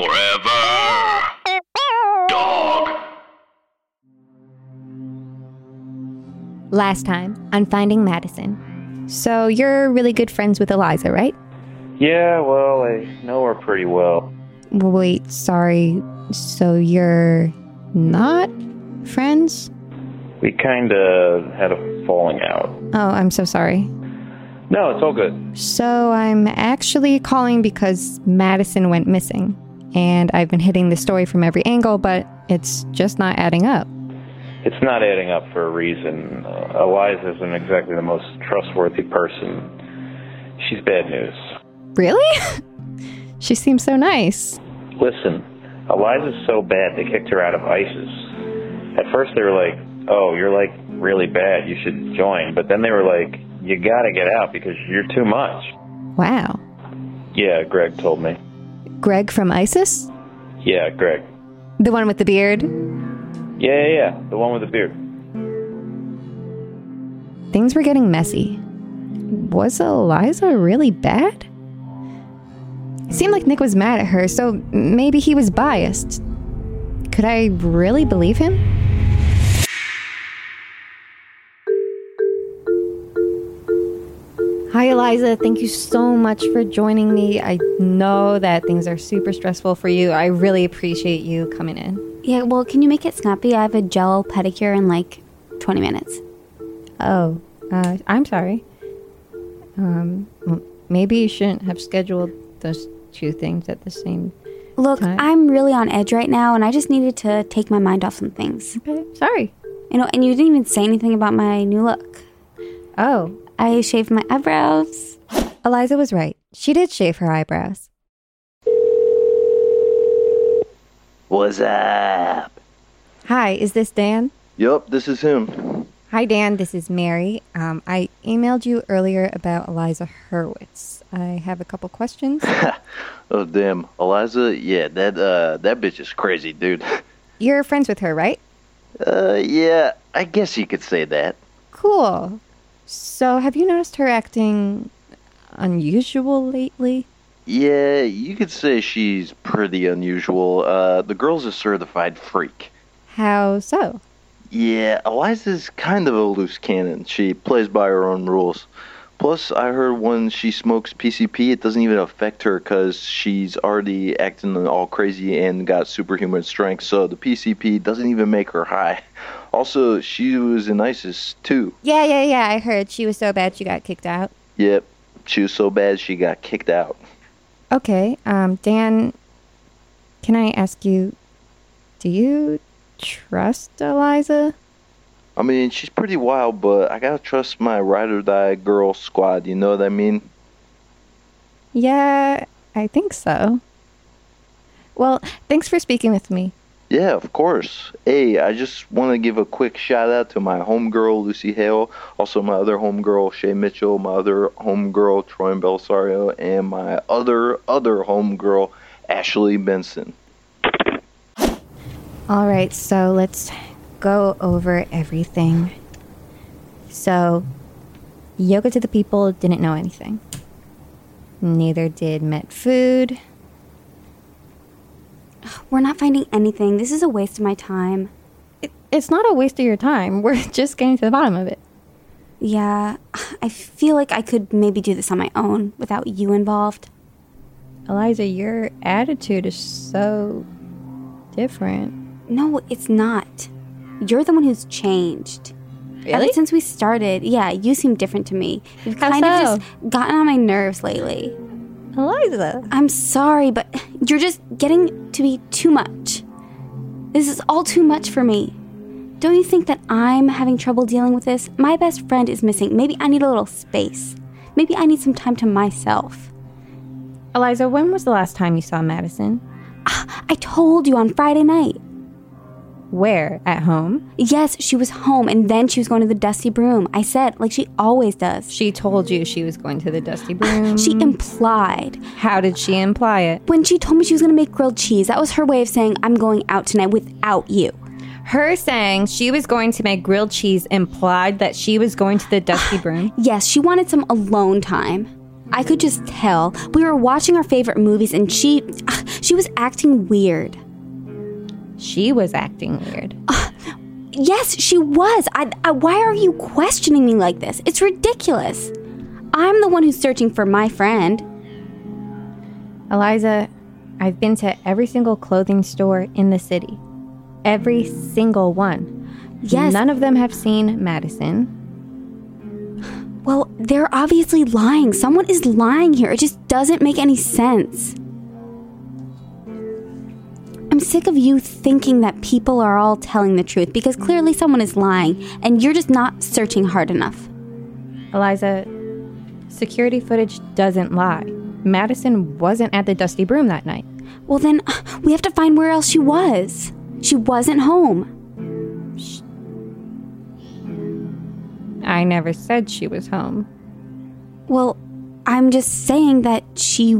Forever. Dog. Last time on Finding Madison. So you're really good friends with Eliza, right? Yeah, well, I know her pretty well. Wait, sorry. So you're not friends? We kind of had a falling out. Oh, I'm so sorry. No, it's all good. So I'm actually calling because Madison went missing. And I've been hitting the story from every angle, but it's just not adding up. It's not adding up for a reason. Uh, Eliza isn't exactly the most trustworthy person. She's bad news. Really? she seems so nice. Listen, Eliza's so bad they kicked her out of ISIS. At first they were like, oh, you're like really bad, you should join. But then they were like, you gotta get out because you're too much. Wow. Yeah, Greg told me. Greg from ISIS? Yeah, Greg. The one with the beard? Yeah, yeah, yeah. The one with the beard. Things were getting messy. Was Eliza really bad? It seemed like Nick was mad at her, so maybe he was biased. Could I really believe him? Hi, Eliza. Thank you so much for joining me. I know that things are super stressful for you. I really appreciate you coming in. Yeah, well, can you make it snappy? I have a gel pedicure in like 20 minutes. Oh, uh, I'm sorry. Um, maybe you shouldn't have scheduled those two things at the same. Look, Time. I'm really on edge right now, and I just needed to take my mind off some things. Okay, sorry. You know, and you didn't even say anything about my new look. Oh, I shaved my eyebrows. Eliza was right. She did shave her eyebrows. What's up? Hi, is this Dan? Yup, this is him. Hi, Dan. This is Mary. Um, I emailed you earlier about Eliza Hurwitz. I have a couple questions. Oh damn, Eliza. Yeah, that uh, that bitch is crazy, dude. You're friends with her, right? Uh, yeah, I guess you could say that. Cool. So, have you noticed her acting unusual lately? Yeah, you could say she's pretty unusual. Uh, the girl's a certified freak. How so? Yeah, Eliza's kind of a loose cannon. She plays by her own rules. Plus, I heard when she smokes PCP, it doesn't even affect her because she's already acting all crazy and got superhuman strength, so the PCP doesn't even make her high. Also, she was in ISIS too. Yeah, yeah, yeah. I heard she was so bad she got kicked out. Yep, she was so bad she got kicked out. Okay, um, Dan, can I ask you, do you trust Eliza? I mean, she's pretty wild, but I gotta trust my ride or die girl squad, you know what I mean? Yeah, I think so. Well, thanks for speaking with me. Yeah, of course. Hey, I just want to give a quick shout out to my homegirl Lucy Hale, also my other homegirl Shay Mitchell, my other homegirl Troy Bellisario, and my other other homegirl Ashley Benson. All right, so let's go over everything. So, Yoga to the People didn't know anything. Neither did Met Food. We're not finding anything. This is a waste of my time. It, it's not a waste of your time. We're just getting to the bottom of it. Yeah, I feel like I could maybe do this on my own without you involved. Eliza, your attitude is so different. No, it's not. You're the one who's changed. Ever Really? since we started, yeah, you seem different to me. You've How kind so? of just gotten on my nerves lately. Eliza. I'm sorry, but you're just getting to be too much. This is all too much for me. Don't you think that I'm having trouble dealing with this? My best friend is missing. Maybe I need a little space. Maybe I need some time to myself. Eliza, when was the last time you saw Madison? Ah, I told you on Friday night. Where? At home? Yes, she was home and then she was going to the Dusty Broom. I said, like she always does. She told you she was going to the Dusty Broom. She implied. How did she imply it? When she told me she was going to make grilled cheese, that was her way of saying, I'm going out tonight without you. Her saying she was going to make grilled cheese implied that she was going to the Dusty Broom. Yes, she wanted some alone time. I could just tell. We were watching our favorite movies and she she was acting weird. She was acting weird. Uh, yes, she was. I, I, why are you questioning me like this? It's ridiculous. I'm the one who's searching for my friend. Eliza, I've been to every single clothing store in the city. Every single one. Yes. None of them have seen Madison. Well, they're obviously lying. Someone is lying here. It just doesn't make any sense. I'm sick of you thinking that people are all telling the truth because clearly someone is lying and you're just not searching hard enough. Eliza, security footage doesn't lie. Madison wasn't at the Dusty Broom that night. Well, then uh, we have to find where else she was. She wasn't home. I never said she was home. Well, I'm just saying that she.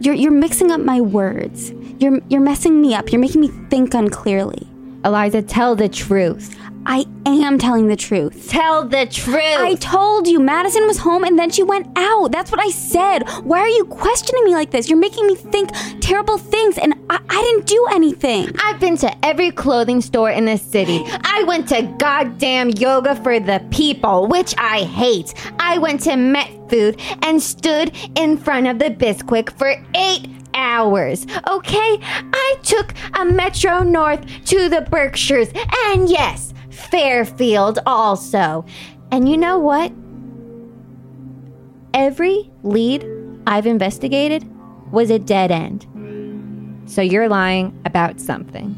You're, you're mixing up my words. You're, you're messing me up. You're making me think unclearly. Eliza, tell the truth. I am telling the truth. Tell the truth. I told you Madison was home and then she went out. That's what I said. Why are you questioning me like this? You're making me think terrible things and I, I didn't do anything. I've been to every clothing store in the city. I went to goddamn yoga for the people, which I hate. I went to Met Food and stood in front of the Bisquick for eight hours. Okay? I took a Metro North to the Berkshires, and yes, Fairfield also. And you know what? Every lead I've investigated was a dead end. So you're lying about something.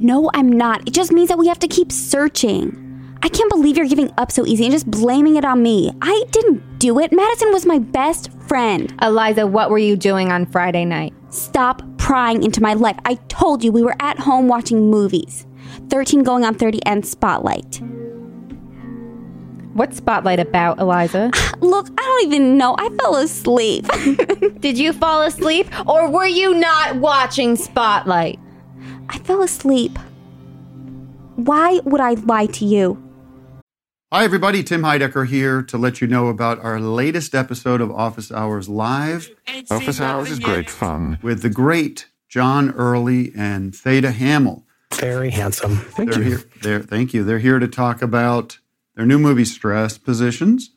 No, I'm not. It just means that we have to keep searching. I can't believe you're giving up so easy and just blaming it on me. I didn't do it. Madison was my best friend. Eliza, what were you doing on Friday night? Stop prying into my life. I told you we were at home watching movies. 13 going on 30 and Spotlight. What's Spotlight about, Eliza? Look, I don't even know. I fell asleep. Did you fall asleep or were you not watching Spotlight? I fell asleep. Why would I lie to you? Hi, everybody. Tim Heidecker here to let you know about our latest episode of Office Hours Live Office hours is great fun. with the great John Early and Theda Hammel. Very handsome. Thank They're you. here. They're, thank you. They're here to talk about their new movie, Stress Positions.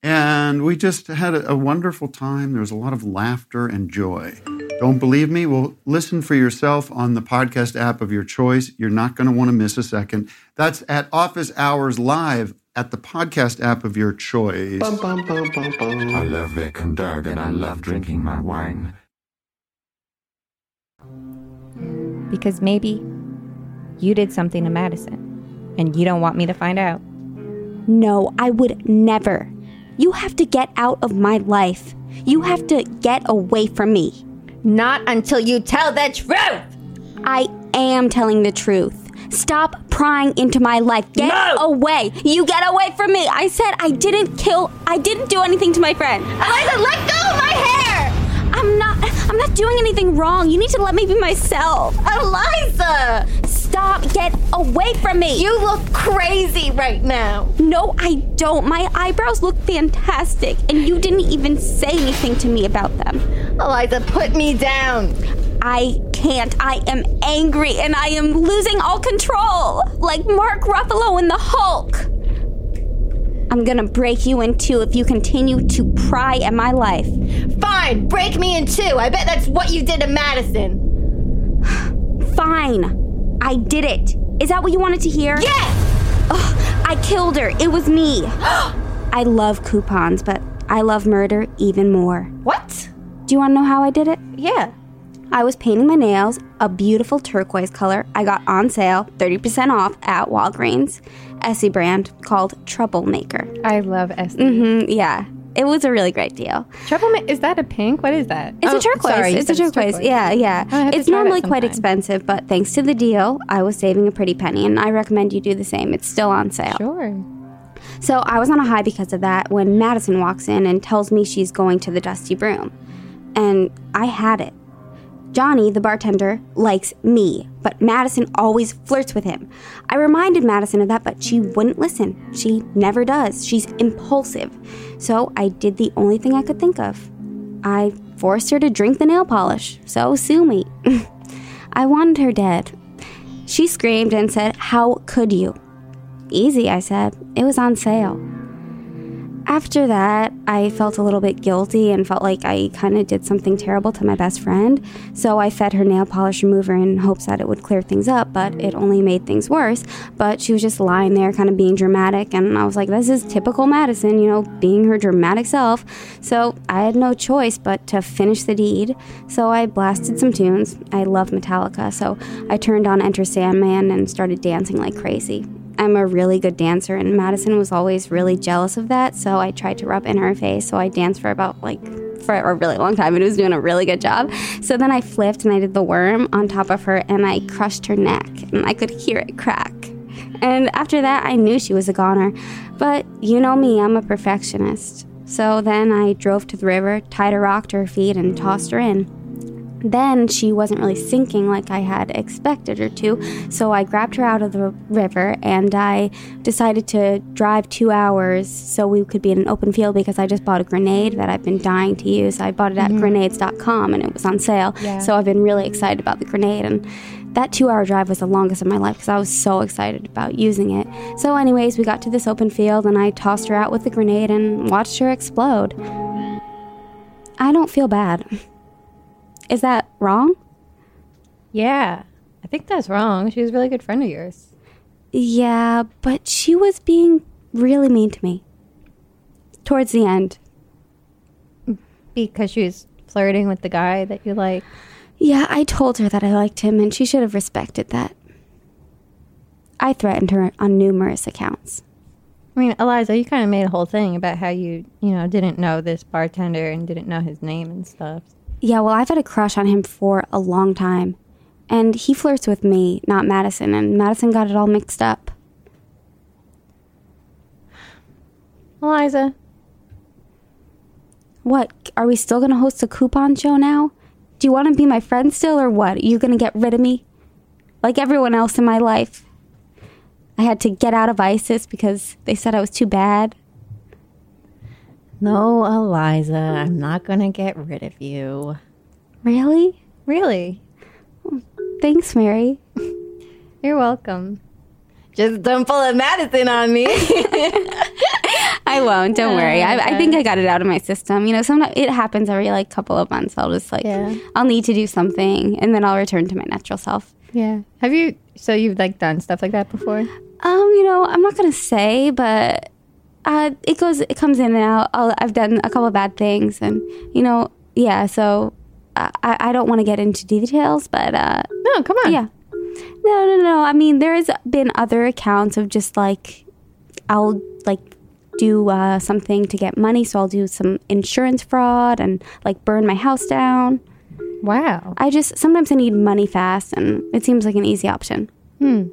And we just had a, a wonderful time. There was a lot of laughter and joy. Don't believe me? Well, listen for yourself on the podcast app of your choice. You're not going to want to miss a second. That's at Office Hours Live at the podcast app of your choice. Bum, bum, bum, bum, bum. I love Vic and Doug and I love drinking my wine. Because maybe you did something to Madison and you don't want me to find out. No, I would never. You have to get out of my life. You have to get away from me. Not until you tell the truth. I am telling the truth. Stop prying into my life. Get away. You get away from me. I said I didn't kill, I didn't do anything to my friend. Eliza, let go of my hair! I'm not, I'm not doing anything wrong. You need to let me be myself. Eliza! Stop. Get away from me. You look crazy right now. No, I don't. My eyebrows look fantastic, and you didn't even say anything to me about them. Eliza, put me down. I can't. I am angry and I am losing all control. Like Mark Ruffalo in the Hulk. I'm gonna break you in two if you continue to pry at my life. Fine, break me in two. I bet that's what you did to Madison. Fine. I did it. Is that what you wanted to hear? Yes! Ugh, I killed her. It was me. I love coupons, but I love murder even more. What? Do you wanna know how I did it? Yeah. I was painting my nails a beautiful turquoise color I got on sale, 30% off at Walgreens, Essie brand called Troublemaker. I love Essie. Mm-hmm, yeah, it was a really great deal. Trouble is that a pink? What is that? It's Oh, a turquoise. sorry, it's a said turquoise. Yeah, yeah. Oh, I have to it's normally quite expensive, but thanks to the deal, I was saving a pretty penny, and I recommend you do the same. It's still on sale. Sure. So I was on a high because of that when Madison walks in and tells me she's going to the Dusty Broom. And I had it. Johnny, the bartender, likes me, but Madison always flirts with him. I reminded Madison of that, but she wouldn't listen. She never does. She's impulsive. So I did the only thing I could think of. I forced her to drink the nail polish, so sue me. I wanted her dead. She screamed and said, How could you? Easy, I said. It was on sale. After that, I felt a little bit guilty and felt like I kind of did something terrible to my best friend. So I fed her nail polish remover in hopes that it would clear things up, but it only made things worse. But she was just lying there, kind of being dramatic, and I was like, this is typical Madison, you know, being her dramatic self. So I had no choice but to finish the deed. So I blasted some tunes. I love Metallica, so I turned on Enter Sandman and started dancing like crazy. I'm a really good dancer, and Madison was always really jealous of that. So I tried to rub in her face. So I danced for about like for a really long time, and it was doing a really good job. So then I flipped and I did the worm on top of her, and I crushed her neck, and I could hear it crack. And after that, I knew she was a goner. But you know me, I'm a perfectionist. So then I drove to the river, tied a rock to her feet, and tossed her in. Then she wasn't really sinking like I had expected her to, so I grabbed her out of the river and I decided to drive two hours so we could be in an open field because I just bought a grenade that I've been dying to use. I bought it at mm-hmm. grenades.com and it was on sale, Yeah. so I've been really excited about the grenade. And that two hour drive was the longest of my life because I was so excited about using it. So, anyways, we got to this open field and I tossed her out with the grenade and watched her explode. I don't feel bad. Is that wrong? Yeah. I think that's wrong. She was a really good friend of yours. Yeah, but she was being really mean to me. Towards the end. Because she was flirting with the guy that you like. Yeah, I told her that I liked him and she should have respected that. I threatened her on numerous accounts. I mean, Eliza, you kind of made a whole thing about how you, you know, didn't know this bartender and didn't know his name and stuff. Yeah, well, I've had a crush on him for a long time. And he flirts with me, not Madison, and Madison got it all mixed up. Eliza, What? Are we still gonna host a coupon show now? Do you wanna be my friend still, or what? Are you gonna get rid of me? Like everyone else in my life. I had to get out of ISIS because they said I was too bad. No, Eliza, I'm not going to get rid of you. Really? Really? Thanks, Mary. You're welcome. Just don't pull a Madison on me. I won't. Don't worry. I, I think I got it out of my system. You know, sometimes it happens every like couple of months. I'll just like, Yeah. I'll need to do something, and then I'll return to my natural self. yeah. Have you, so you've like done stuff like that before? Um, you know, I'm not gonna say, but uh, it goes, it comes in and out. I'll, I've done a couple of bad things, and you know, yeah. So uh, I, I don't want to get into details, but uh, No, come on. yeah. No, no, no. I mean, there's been other accounts of just like I'll like do uh, something to get money, so I'll do some insurance fraud and like burn my house down. Wow. I just sometimes I need money fast, and it seems like an easy option. Hmm.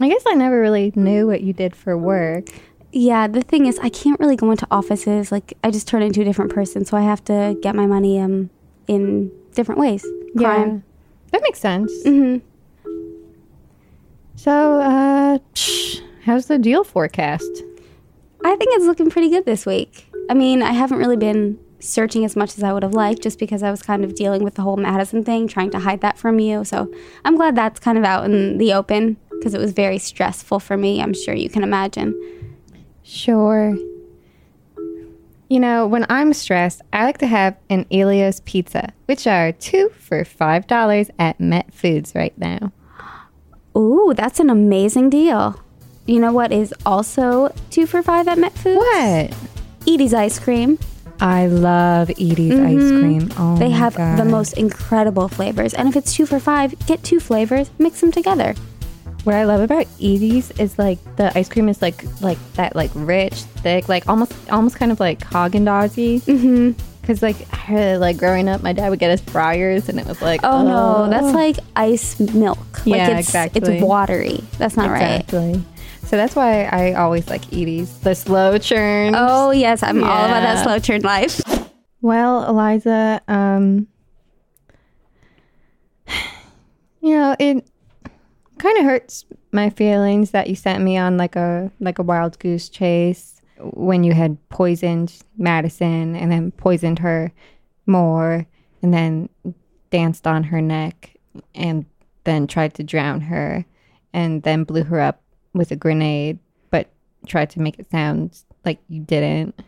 I guess I never really knew what you did for work. Yeah, the thing is, I can't really go into offices. Like, I just turn into a different person, so I have to get my money um in different ways. Crime. That makes sense. hmm So, uh, psh, how's the deal forecast? I think it's looking pretty good this week. I mean, I haven't really been searching as much as I would have liked, just because I was kind of dealing with the whole Madison thing, trying to hide that from you. So I'm glad that's kind of out in the open because it was very stressful for me. I'm sure you can imagine. Sure. You know, when I'm stressed, I like to have an Elio's pizza, which are two for $5 at Met Foods right now. Ooh, that's an amazing deal. You know what is also two for five at Met Foods? What? Edy's ice cream. I love Edy's ice mm-hmm. cream. Oh, They have the most incredible flavors. And if it's two for five, get two flavors, mix them together. What I love about Edy's is like the ice cream is like like that like rich, thick, like almost almost kind of like Haagen Dazsy. Mm-hmm. Because like I- like growing up, my dad would get us Breyers, and it was like Oh, no, that's like ice milk. Like Yeah, it's, exactly. It's watery. That's not right. exactly. So that's why I always like Edy's, the slow churn. Oh yes, I'm all about that slow churn life. Well, Eliza, um, Well, it kind of hurts my feelings that you sent me on like a like a wild goose chase when you had poisoned Madison and then poisoned her more and then danced on her neck and then tried to drown her and then blew her up with a grenade but tried to make it sound like you didn't.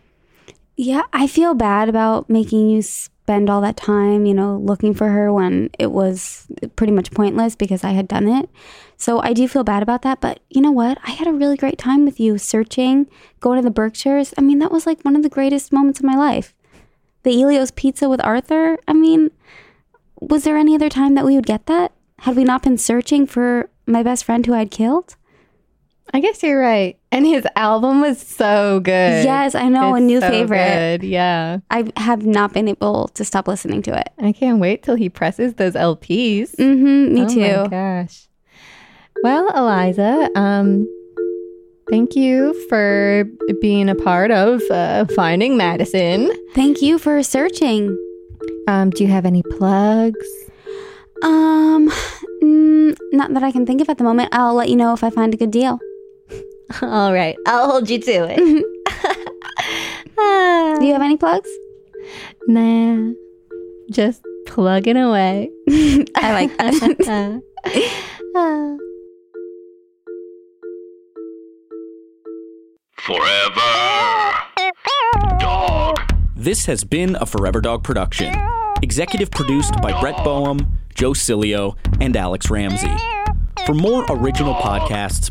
Yeah, I feel bad about making you spend all that time, you know, looking for her when it was pretty much pointless because I had done it. So I do feel bad about that. But you know what? I had a really great time with you searching, going to the Berkshires. I mean, that was like one of the greatest moments of my life. The Elio's pizza with Arthur. I mean, was there any other time that we would get that? Had we not been searching for my best friend who I'd killed? I guess you're right. And his album was so good. Yes, I know, a new so favorite. good, Yeah. I have not been able to stop listening to it. I can't wait till he presses those LPs. Mm-hmm, me too. oh too. my gosh. Well, Eliza, um, thank you for being a part of uh, finding Madison. Thank you for searching. Um, do you have any plugs? Um, mm, not that I can think of at the moment. I'll let you know if I find a good deal. All right, I'll hold you to it. Do you have any plugs? nah, just plugging away. I like that. Ah. This has been a Forever Dog production. Executive produced by Brett Boehm, Joe Cilio, and Alex Ramsey. For more original podcasts,